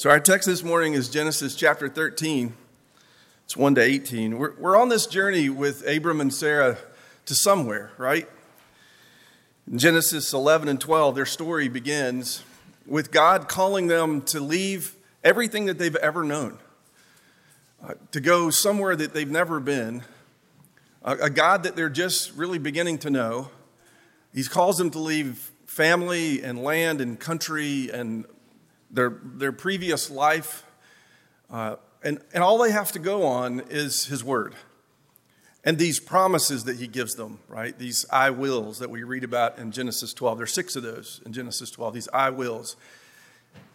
So, our text this morning is Genesis chapter 13. It's 1 to 18. We're, we're on this journey with Abram and Sarah to somewhere, right? In Genesis 11 and 12, their story begins with God calling them to leave everything that they've ever known, uh, to go somewhere that they've never been, a, a God that they're just really beginning to know. He calls them to leave family and land and country and their, their previous life. Uh, and, and all they have to go on is His Word. And these promises that He gives them, right? These I wills that we read about in Genesis 12. There's six of those in Genesis 12, these I wills.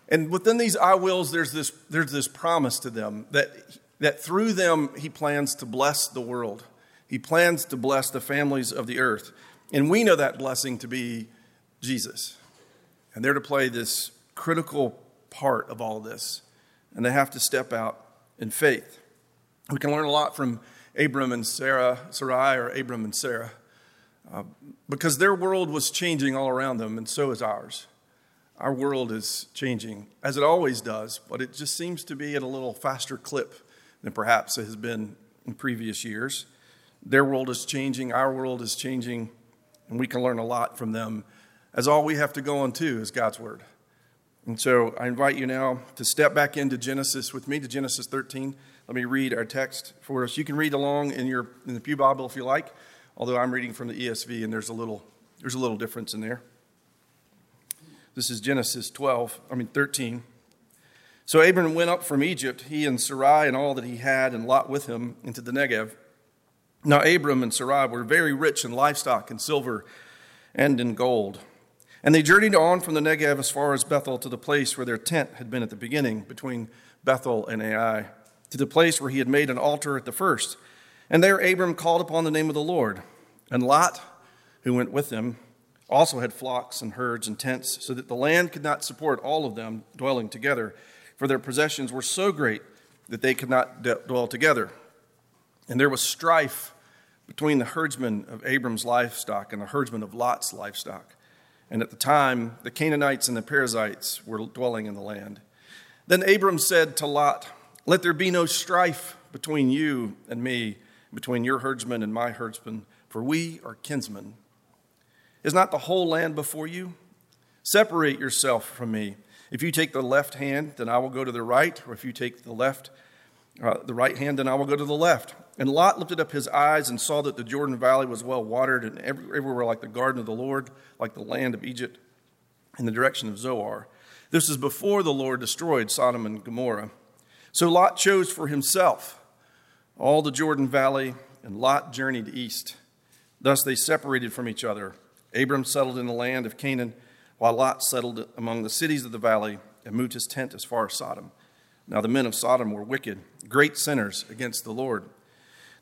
And within these I wills, there's this, there's this promise to them that, that through them He plans to bless the world. He plans to bless the families of the earth. And we know that blessing to be Jesus. And they're to play this critical part of all this. And they have to step out in faith. We can learn a lot from Abram and Sarah, Sarai, or Abram and Sarah, uh, because their world was changing all around them, and so is ours. Our world is changing, as it always does, but it just seems to be at a little faster clip than perhaps it has been in previous years. Their world is changing, our world is changing, and we can learn a lot from them, as all we have to go on to is God's Word. And so I invite you now to step back into Genesis with me to Genesis 13. Let me read our text for us. You can read along in your in the Pew Bible if you like, although I'm reading from the ESV and there's a little there's a little difference in there. This is Genesis 12, I mean 13. So Abram went up from Egypt, he and Sarai and all that he had, and Lot with him, into the Negev. Now Abram and Sarai were very rich in livestock and silver and in gold. And they journeyed on from the Negev as far as Bethel to the place where their tent had been at the beginning, between Bethel and Ai, to the place where he had made an altar at the first. And there Abram called upon the name of the Lord. And Lot, who went with him, also had flocks and herds and tents, so that the land could not support all of them dwelling together, for their possessions were so great that they could not dwell together. And there was strife between the herdsmen of Abram's livestock and the herdsmen of Lot's livestock. And at the time, the Canaanites and the Perizzites were dwelling in the land. Then Abram said to Lot, Let there be no strife between you and me, between your herdsmen and my herdsmen, for we are kinsmen. Is not the whole land before you? Separate yourself from me. If you take the left hand, then I will go to the right, or if you take the left, uh, the right hand, then I will go to the left. And Lot lifted up his eyes and saw that the Jordan Valley was well watered and everywhere like the garden of the Lord, like the land of Egypt, in the direction of Zoar. This is before the Lord destroyed Sodom and Gomorrah. So Lot chose for himself all the Jordan Valley, and Lot journeyed east. Thus they separated from each other. Abram settled in the land of Canaan, while Lot settled among the cities of the valley and moved his tent as far as Sodom. Now the men of Sodom were wicked, great sinners against the Lord.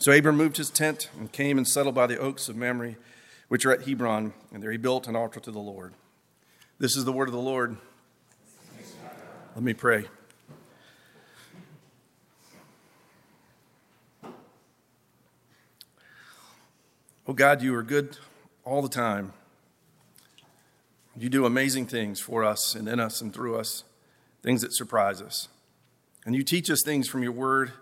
So Abram moved his tent and came and settled by the oaks of Mamre, which are at Hebron, and there he built an altar to the Lord. This is the word of the Lord. Let me pray. Oh God, you are good all the time. You do amazing things for us and in us and through us, things that surprise us. And you teach us things from your word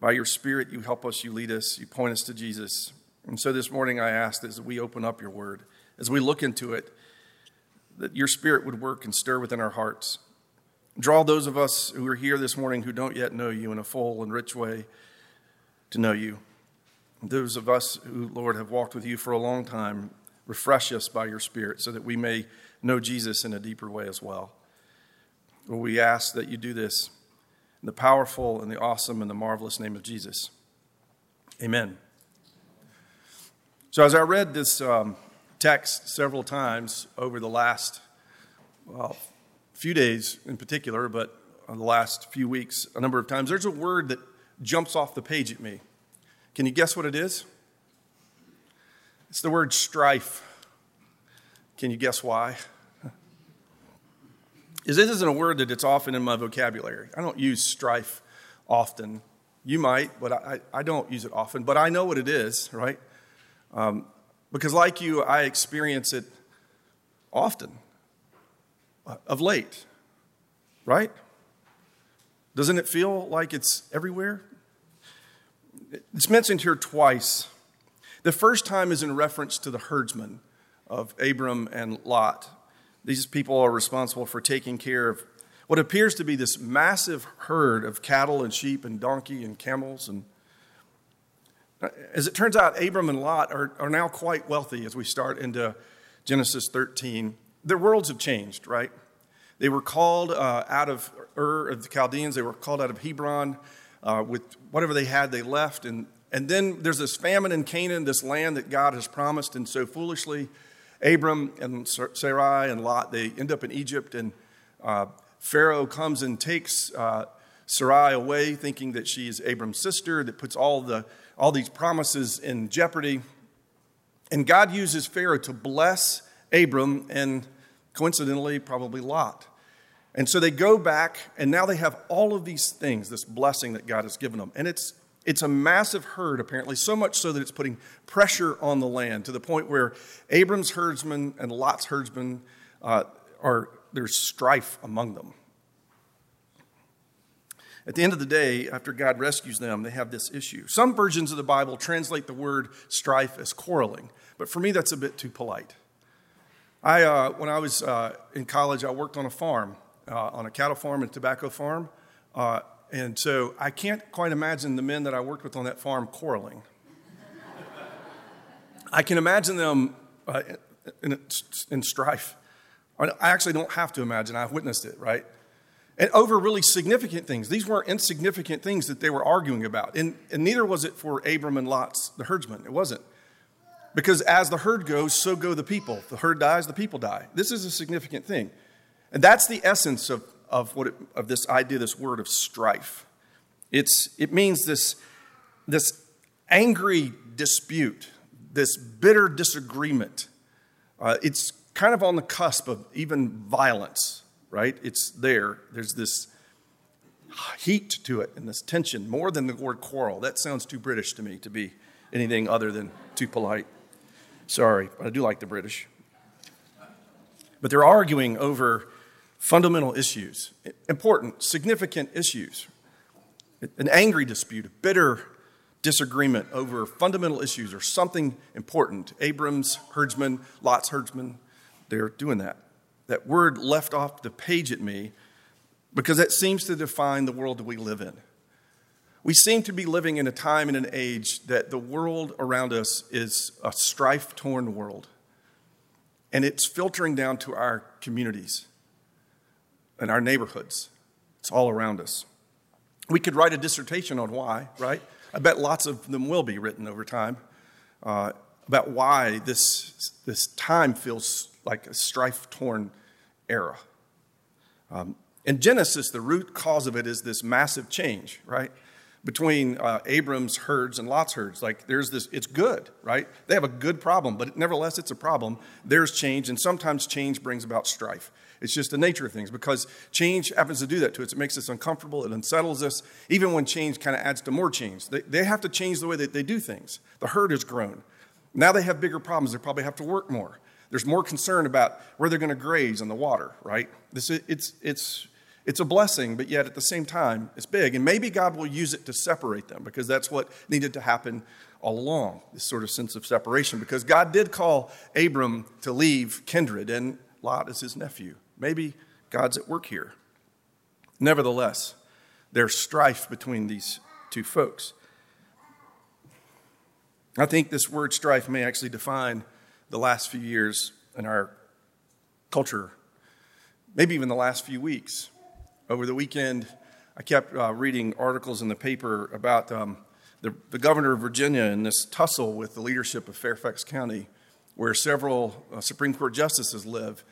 by your Spirit, you help us, you lead us, you point us to Jesus. And so this morning, I ask as we open up your word, as we look into it, that your Spirit would work and stir within our hearts. Draw those of us who are here this morning who don't yet know you in a full and rich way to know you. Those of us who, Lord, have walked with you for a long time, refresh us by your Spirit so that we may know Jesus in a deeper way as well. We ask that you do this the powerful and the awesome and the marvelous name of Jesus. Amen. So, as I read this um, text several times over the last, well, few days in particular, but the last few weeks a number of times, there's a word that jumps off the page at me. Can you guess what it is? It's the word strife. Can you guess why? Is this isn't a word that it's often in my vocabulary. I don't use strife often. You might, but I, I don't use it often. But I know what it is, right? Um, because, like you, I experience it often, uh, of late, right? Doesn't it feel like it's everywhere? It's mentioned here twice. The first time is in reference to the herdsmen of Abram and Lot. These people are responsible for taking care of what appears to be this massive herd of cattle and sheep and donkey and camels. And as it turns out, Abram and Lot are, are now quite wealthy as we start into Genesis 13. Their worlds have changed, right? They were called uh, out of Ur of the Chaldeans, they were called out of Hebron. Uh, with whatever they had, they left. And, and then there's this famine in Canaan, this land that God has promised. And so foolishly, Abram and Sarai and Lot, they end up in Egypt. And uh, Pharaoh comes and takes uh, Sarai away, thinking that she is Abram's sister, that puts all, the, all these promises in jeopardy. And God uses Pharaoh to bless Abram and coincidentally, probably Lot. And so they go back, and now they have all of these things, this blessing that God has given them. And it's, it's a massive herd, apparently, so much so that it's putting pressure on the land to the point where Abram's herdsmen and Lot's herdsmen uh, are, there's strife among them. At the end of the day, after God rescues them, they have this issue. Some versions of the Bible translate the word strife as quarreling, but for me, that's a bit too polite. I, uh, when I was uh, in college, I worked on a farm uh, on a cattle farm and tobacco farm. And so I can't quite imagine the men that I worked with on that farm quarreling. I can imagine them uh, in, in strife. I actually don't have to imagine, I've witnessed it, right? And over really significant things. These weren't insignificant things that they were arguing about. And, and neither was it for Abram and Lot's, the herdsmen. It wasn't. Because as the herd goes, so go the people. The herd dies, the people die. This is a significant thing. And that's the essence of, of, what it, of this idea, this word of strife. It's, it means this, this angry dispute, this bitter disagreement. Uh, it's kind of on the cusp of even violence, right? It's there. There's this heat to it and this tension, more than the word quarrel. That sounds too British to me to be anything other than too polite. Sorry, but I do like the British. But they're arguing over fundamental issues, important, significant issues. An angry dispute, a bitter disagreement over fundamental issues or something important. Abram's herdsman, Lot's herdsman, they're doing that. That word left off the page at me because that seems to define the world that we live in. We seem to be living in a time and an age that the world around us is a strife torn world. And it's filtering down to our communities in our neighborhoods. It's all around us. We could write a dissertation on why, right? I bet lots of them will be written over time uh, about why this, this time feels like a strife torn era. Um, in Genesis, the root cause of it is this massive change, right? Between uh, Abram's herds and Lot's herds. Like, there's this, it's good, right? They have a good problem, but nevertheless, it's a problem. There's change, and sometimes change brings about strife. It's just the nature of things because change happens to do that to us. It makes us uncomfortable, it unsettles us, even when change kind of adds to more change. They, they have to change the way that they do things. The herd has grown. Now they have bigger problems. They probably have to work more. There's more concern about where they're going to graze in the water, right? This, it's, it's, it's a blessing, but yet at the same time, it's big. And maybe God will use it to separate them because that's what needed to happen all along this sort of sense of separation. Because God did call Abram to leave kindred, and Lot is his nephew. Maybe God's at work here. Nevertheless, there's strife between these two folks. I think this word strife may actually define the last few years in our culture, maybe even the last few weeks. Over the weekend, I kept uh, reading articles in the paper about um, the, the, governor of Virginia and this tussle with the leadership of Fairfax County, where several uh, Supreme Court justices live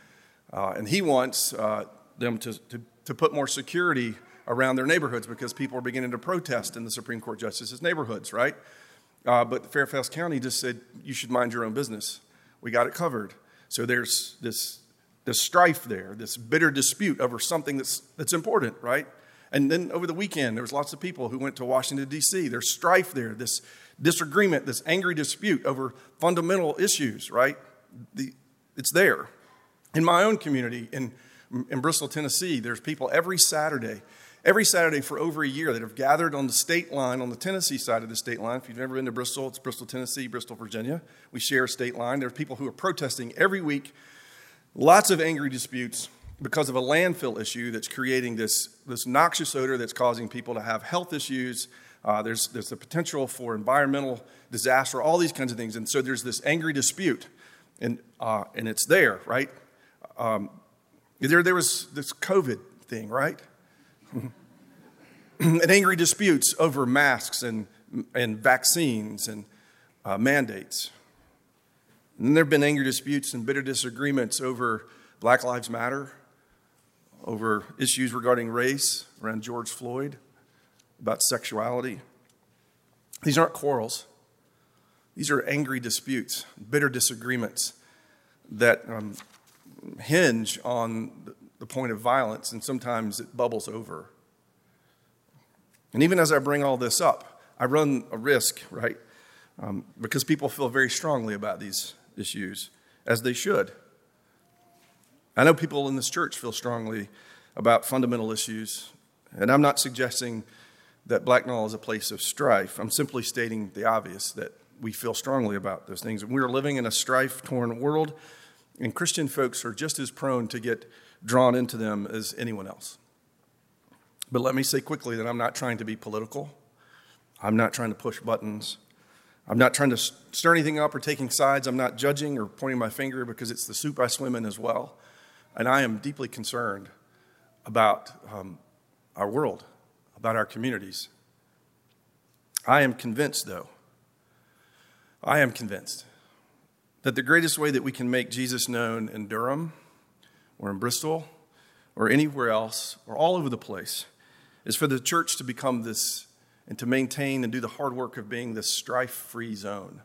uh, and he wants uh, them to, to to put more security around their neighborhoods because people are beginning to protest in the Supreme Court justices' neighborhoods, right? Uh, but Fairfax County just said, you should mind your own business. We got it covered. So there's this, this strife there, this bitter dispute over something that's, that's important, right? And then over the weekend, there was lots of people who went to Washington, D.C. There's strife there, this disagreement, this angry dispute over fundamental issues, right? The, it's there. In my own community, in, in Bristol, Tennessee, there's people every Saturday every Saturday for over a year that have gathered on the state line, on the Tennessee side of the state line. If you've never been to Bristol, it's Bristol, Tennessee, Bristol, Virginia. We share a state line. There are people who are protesting every week, lots of angry disputes because of a landfill issue that's creating this, this noxious odor that's causing people to have health issues. Uh, there's, there's the potential for environmental disaster, all these kinds of things. And so there's this angry dispute, and, uh, and it's there, right? Um, there, there was this COVID thing, right? and angry disputes over masks and, and vaccines and uh, mandates. And there have been angry disputes and bitter disagreements over Black Lives Matter, over issues regarding race, around George Floyd, about sexuality. These aren't quarrels. These are angry disputes, bitter disagreements that um, hinge on the point of violence, and sometimes it bubbles over. And even as I bring all this up, I run a risk, right? Um, because people feel very strongly about these issues, as they should. I know people in this church feel strongly about fundamental issues, and I'm not suggesting that Blacknall is a place of strife. I'm simply stating the obvious that we feel strongly about those things. And we are living in a strife torn world, and Christian folks are just as prone to get drawn into them as anyone else. But let me say quickly that I'm not trying to be political. I'm not trying to push buttons. I'm not trying to stir anything up or taking sides. I'm not judging or pointing my finger because it's the soup I swim in as well. And I am deeply concerned about um, our world, about our communities. I am convinced, though, I am convinced that the greatest way that we can make Jesus known in Durham or in Bristol or anywhere else or all over the place is for the church to become this and to maintain and do the hard work of being this strife free zone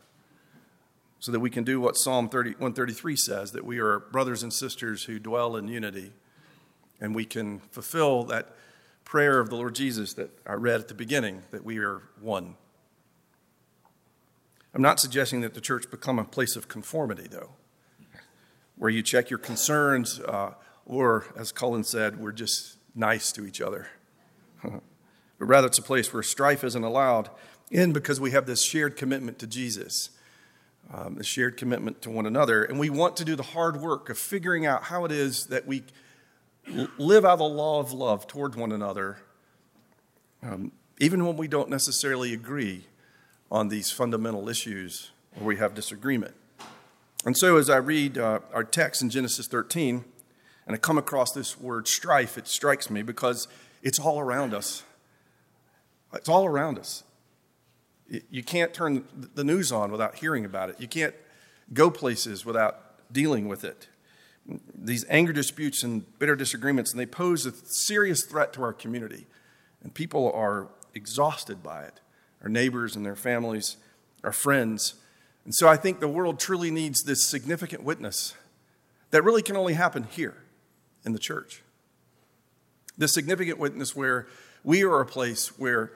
so that we can do what Psalm 30, 133 says that we are brothers and sisters who dwell in unity and we can fulfill that prayer of the Lord Jesus that I read at the beginning that we are one. I'm not suggesting that the church become a place of conformity, though where you check your concerns, uh, or as Cullen said, we're just nice to each other. but rather, it's a place where strife isn't allowed in because we have this shared commitment to Jesus, um, the shared commitment to one another. And we want to do the hard work of figuring out how it is that we live out the law of love toward one another, um, even when we don't necessarily agree on these fundamental issues where we have disagreement. And so, as I read uh, our text in Genesis 13, and I come across this word strife, it strikes me because it's all around us. It's all around us. You can't turn the news on without hearing about it. You can't go places without dealing with it. These anger disputes and bitter disagreements, and they pose a serious threat to our community. And people are exhausted by it our neighbors and their families, our friends. And so I think the world truly needs this significant witness that really can only happen here in the church. This significant witness where we are a place where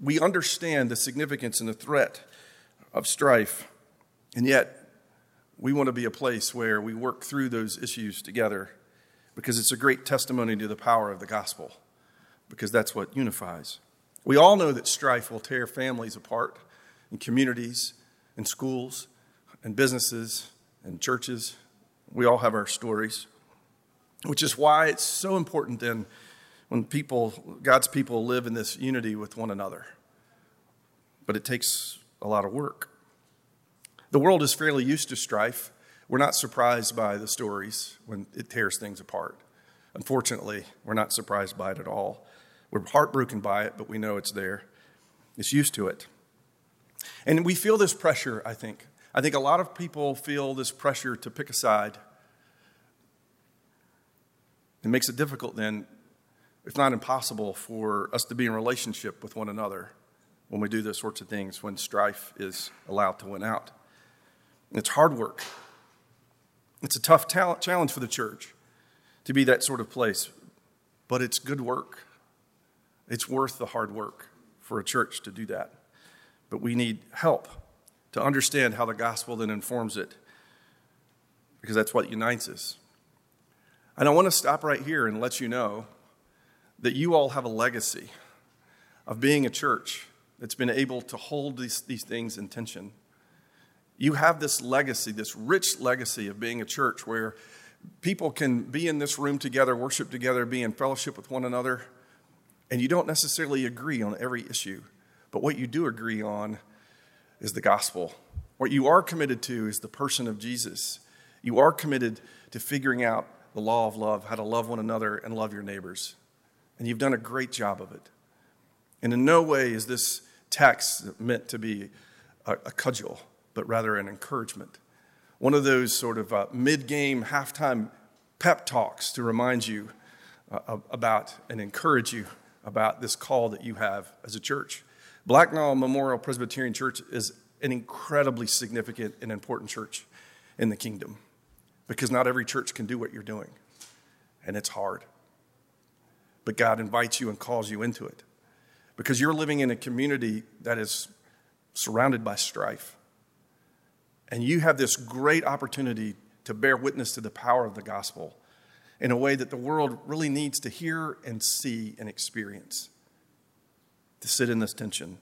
we understand the significance and the threat of strife, and yet we want to be a place where we work through those issues together because it's a great testimony to the power of the gospel, because that's what unifies. We all know that strife will tear families apart and communities and schools and businesses and churches. We all have our stories, which is why it's so important then when people, God's people, live in this unity with one another. But it takes a lot of work. The world is fairly used to strife. We're not surprised by the stories when it tears things apart. Unfortunately, we're not surprised by it at all. We're heartbroken by it, but we know it's there. It's used to it. And we feel this pressure, I think. I think a lot of people feel this pressure to pick a side. It makes it difficult then if not impossible, for us to be in relationship with one another when we do those sorts of things, when strife is allowed to win out. It's hard work. It's a tough challenge for the church to be that sort of place, but it's good work. It's worth the hard work for a church to do that. But we need help to understand how the gospel then informs it, because that's what unites us. And I want to stop right here and let you know that you all have a legacy of being a church that's been able to hold these, these things in tension. You have this legacy, this rich legacy of being a church where people can be in this room together, worship together, be in fellowship with one another, and you don't necessarily agree on every issue. But what you do agree on is the gospel. What you are committed to is the person of Jesus. You are committed to figuring out the law of love, how to love one another and love your neighbors. And you've done a great job of it. And in no way is this text meant to be a, a cudgel, but rather an encouragement. One of those sort of uh, mid game, halftime pep talks to remind you uh, about and encourage you about this call that you have as a church. Blacknall Memorial Presbyterian Church is an incredibly significant and important church in the kingdom because not every church can do what you're doing, and it's hard. But God invites you and calls you into it because you're living in a community that is surrounded by strife. And you have this great opportunity to bear witness to the power of the gospel in a way that the world really needs to hear and see and experience, to sit in this tension.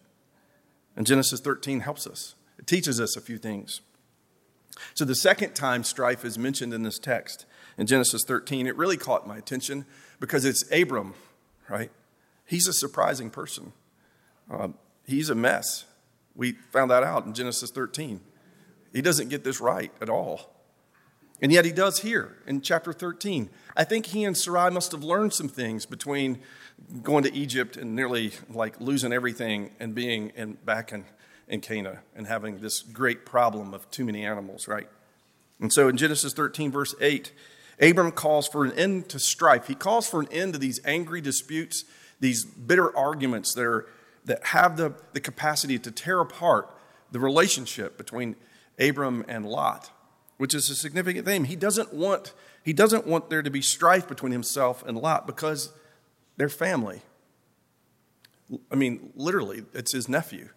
And Genesis 13 helps us, it teaches us a few things. So, the second time strife is mentioned in this text, in Genesis 13, it really caught my attention because it's Abram, right? He's a surprising person. Um, he's a mess. We found that out in Genesis 13. He doesn't get this right at all. And yet he does here in chapter 13. I think he and Sarai must have learned some things between going to Egypt and nearly like losing everything and being in, back in, in Canaan and having this great problem of too many animals, right? And so in Genesis 13, verse 8, Abram calls for an end to strife. He calls for an end to these angry disputes, these bitter arguments that, are, that have the, the capacity to tear apart the relationship between Abram and Lot which is a significant thing. He doesn't want, he doesn't want there to be strife between himself and Lot because they're family. I mean, literally, it's his nephew.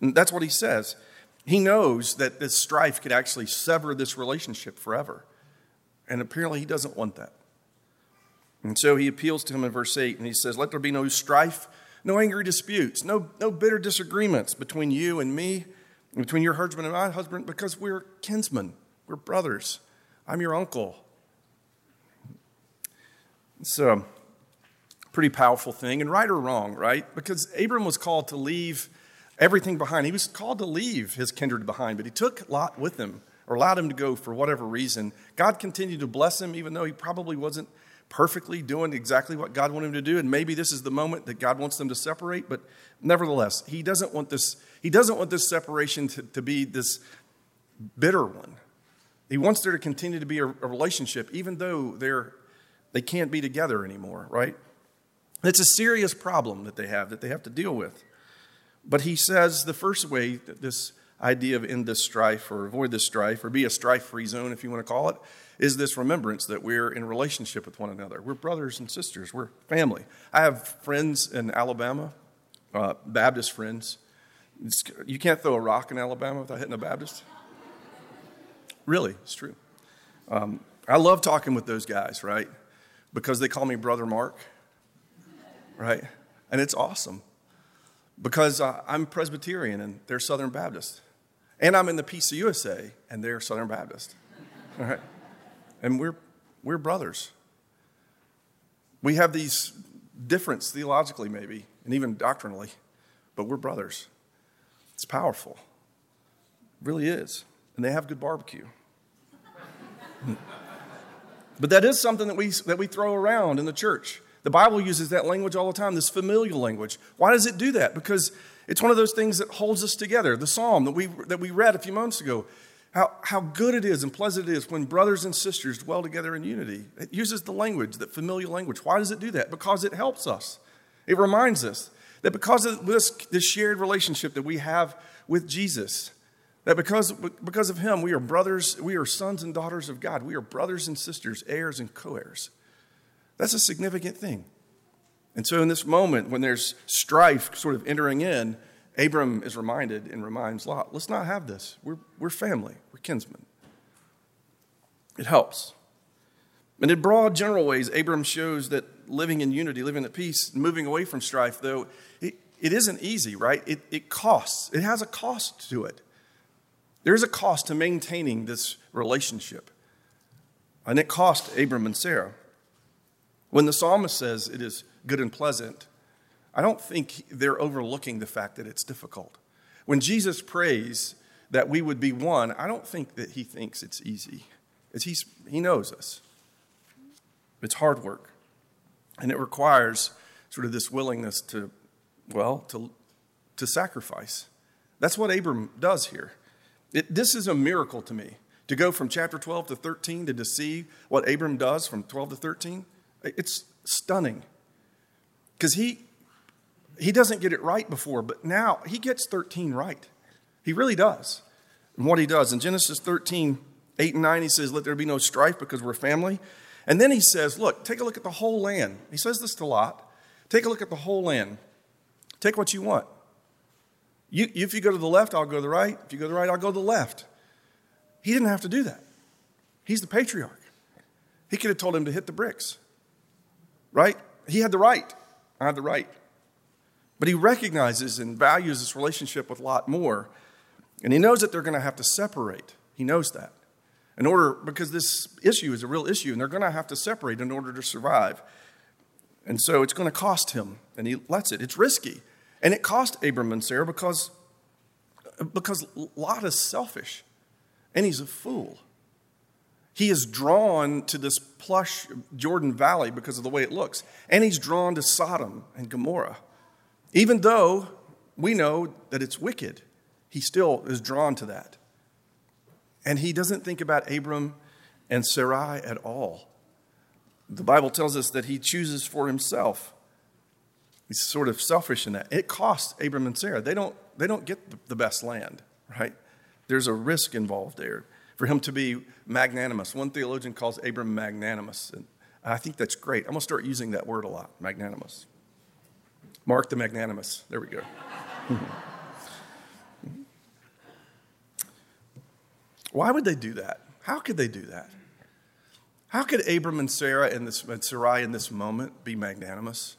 And that's what he says. He knows that this strife could actually sever this relationship forever. And apparently, he doesn't want that. And so he appeals to him in verse 8 and he says, Let there be no strife, no angry disputes, no, no bitter disagreements between you and me, between your husband and my husband, because we're kinsmen. We're brothers. I'm your uncle. It's a pretty powerful thing, and right or wrong, right? Because Abram was called to leave everything behind. He was called to leave his kindred behind, but he took Lot with him or allowed him to go for whatever reason. God continued to bless him, even though he probably wasn't perfectly doing exactly what God wanted him to do. And maybe this is the moment that God wants them to separate, but nevertheless, he doesn't want this, he doesn't want this separation to, to be this bitter one. He wants there to continue to be a, a relationship, even though they're, they can't be together anymore, right? It's a serious problem that they have, that they have to deal with. But he says the first way that this idea of end this strife or avoid this strife or be a strife free zone, if you want to call it, is this remembrance that we're in relationship with one another. We're brothers and sisters, we're family. I have friends in Alabama, uh, Baptist friends. It's, you can't throw a rock in Alabama without hitting a Baptist. Really, it's true. Um, I love talking with those guys, right? Because they call me Brother Mark, right? And it's awesome because uh, I'm Presbyterian and they're Southern Baptist. And I'm in the PCUSA and they're Southern Baptist. All right? And we're, we're brothers. We have these difference theologically, maybe, and even doctrinally, but we're brothers. It's powerful. It really is and they have good barbecue. but that is something that we, that we throw around in the church. The Bible uses that language all the time, this familial language. Why does it do that? Because it's one of those things that holds us together. The psalm that we, that we read a few moments ago How, how good it is and pleasant it is when brothers and sisters dwell together in unity. It uses the language, that familiar language. Why does it do that? Because it helps us. It reminds us that because of this, this shared relationship that we have with Jesus, that because, because of him, we are brothers, we are sons and daughters of God. We are brothers and sisters, heirs and co heirs. That's a significant thing. And so, in this moment, when there's strife sort of entering in, Abram is reminded and reminds Lot, let's not have this. We're, we're family, we're kinsmen. It helps. And in broad, general ways, Abram shows that living in unity, living at peace, moving away from strife, though, it, it isn't easy, right? It, it costs. It has a cost to it. There's a cost to maintaining this relationship. And it cost Abram and Sarah. When the psalmist says it is good and pleasant, I don't think they're overlooking the fact that it's difficult. When Jesus prays that we would be one, I don't think that he thinks it's easy. It's he's, he knows us. It's hard work. And it requires sort of this willingness to, well, to, to sacrifice. That's what Abram does here. It, this is a miracle to me. To go from chapter 12 to 13 to, to see what Abram does from 12 to 13, it's stunning. Because he, he doesn't get it right before, but now he gets 13 right. He really does. And what he does in Genesis 13, 8 and 9, he says, Let there be no strife because we're family. And then he says, Look, take a look at the whole land. He says this to Lot. Take a look at the whole land. Take what you want. You, if you go to the left, I'll go to the right. If you go to the right, I'll go to the left. He didn't have to do that. He's the patriarch. He could have told him to hit the bricks, right? He had the right. I had the right. But he recognizes and values this relationship with Lot more. And he knows that they're going to have to separate. He knows that. In order, because this issue is a real issue, and they're going to have to separate in order to survive. And so it's going to cost him, and he lets it. It's risky. And it cost Abram and Sarah because, because Lot is selfish and he's a fool. He is drawn to this plush Jordan Valley because of the way it looks, and he's drawn to Sodom and Gomorrah. Even though we know that it's wicked, he still is drawn to that. And he doesn't think about Abram and Sarai at all. The Bible tells us that he chooses for himself. He's sort of selfish in that. It costs Abram and Sarah. They don't, they don't get the best land, right? There's a risk involved there for him to be magnanimous. One theologian calls Abram magnanimous. And I think that's great. I'm going to start using that word a lot magnanimous. Mark the magnanimous. There we go. Why would they do that? How could they do that? How could Abram and Sarah in this, and Sarai in this moment be magnanimous?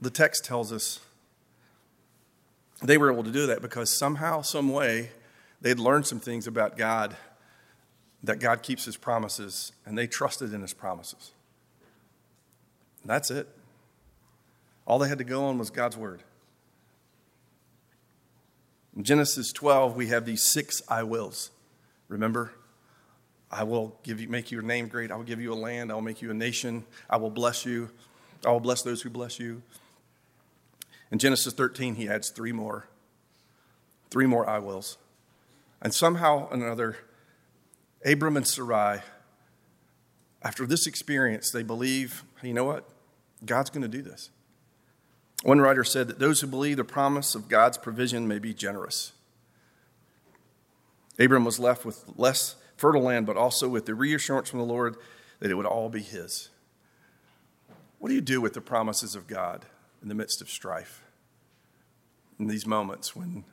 The text tells us they were able to do that because somehow, some way, they'd learned some things about God, that God keeps his promises, and they trusted in his promises. And that's it. All they had to go on was God's word. In Genesis 12, we have these six I wills. Remember? I will give you, make your name great. I will give you a land. I will make you a nation. I will bless you. I will bless those who bless you. In Genesis 13, he adds three more. Three more I wills. And somehow or another, Abram and Sarai, after this experience, they believe, you know what? God's going to do this. One writer said that those who believe the promise of God's provision may be generous. Abram was left with less fertile land, but also with the reassurance from the Lord that it would all be his. What do you do with the promises of God? In the midst of strife, in these moments when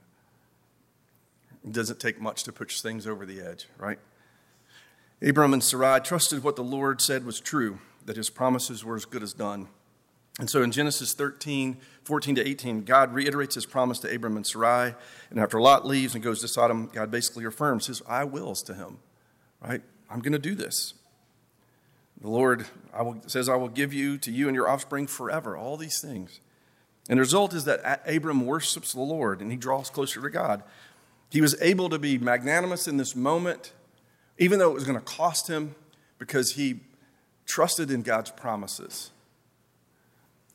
it doesn't take much to push things over the edge, right? Abram and Sarai trusted what the Lord said was true, that his promises were as good as done. And so in Genesis 13, 14 to 18, God reiterates his promise to Abram and Sarai. And after Lot leaves and goes to Sodom, God basically affirms his I wills to him, right? I'm going to do this. The Lord I will, says, I will give you to you and your offspring forever, all these things. And the result is that Abram worships the Lord and he draws closer to God. He was able to be magnanimous in this moment, even though it was going to cost him, because he trusted in God's promises.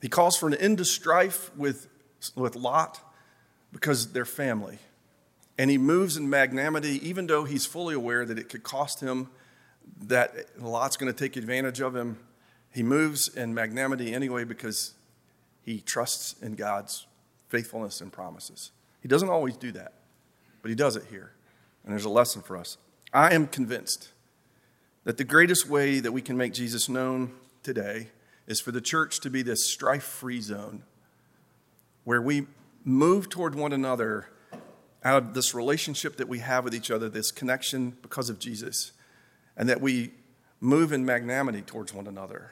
He calls for an end to strife with, with Lot because they're family. And he moves in magnanimity, even though he's fully aware that it could cost him, that Lot's going to take advantage of him. He moves in magnanimity anyway because he trusts in God's faithfulness and promises. He doesn't always do that, but he does it here. And there's a lesson for us. I am convinced that the greatest way that we can make Jesus known today is for the church to be this strife free zone where we move toward one another out of this relationship that we have with each other, this connection because of Jesus, and that we move in magnanimity towards one another,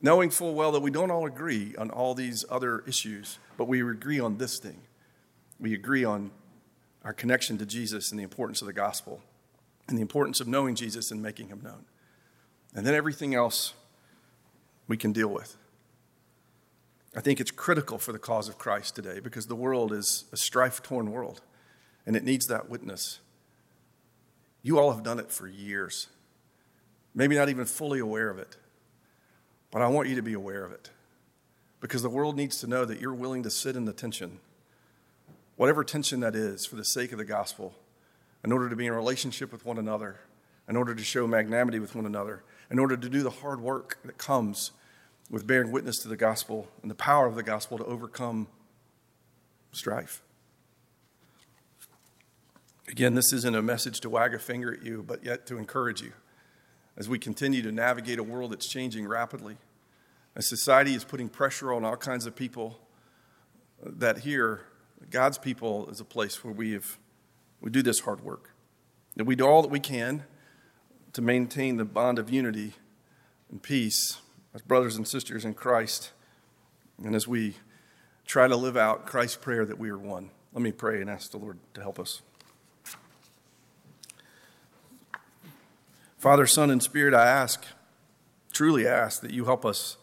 knowing full well that we don't all agree on all these other issues, but we agree on this thing. We agree on our connection to Jesus and the importance of the gospel and the importance of knowing Jesus and making him known. And then everything else we can deal with. I think it's critical for the cause of Christ today because the world is a strife torn world and it needs that witness. You all have done it for years, maybe not even fully aware of it, but I want you to be aware of it because the world needs to know that you're willing to sit in the tension, whatever tension that is, for the sake of the gospel, in order to be in relationship with one another, in order to show magnanimity with one another, in order to do the hard work that comes with bearing witness to the gospel and the power of the gospel to overcome strife. Again, this isn't a message to wag a finger at you, but yet to encourage you as we continue to navigate a world that's changing rapidly. A society is putting pressure on all kinds of people. That here, God's people is a place where we have we do this hard work. That we do all that we can to maintain the bond of unity and peace as brothers and sisters in Christ, and as we try to live out Christ's prayer that we are one. Let me pray and ask the Lord to help us. Father, Son, and Spirit, I ask, truly ask, that you help us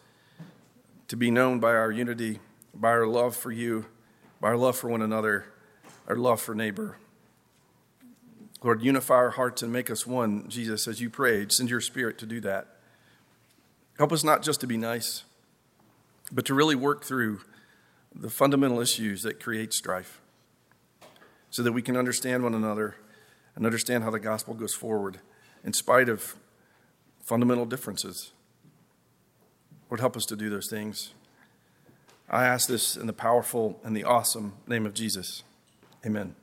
to be known by our unity, by our love for you, by our love for one another, our love for neighbor. Lord, unify our hearts and make us one, Jesus, as you prayed. Send your Spirit to do that. Help us not just to be nice, but to really work through the fundamental issues that create strife so that we can understand one another and understand how the gospel goes forward in spite of fundamental differences. Lord, help us to do those things. I ask this in the powerful and the awesome name of Jesus. Amen.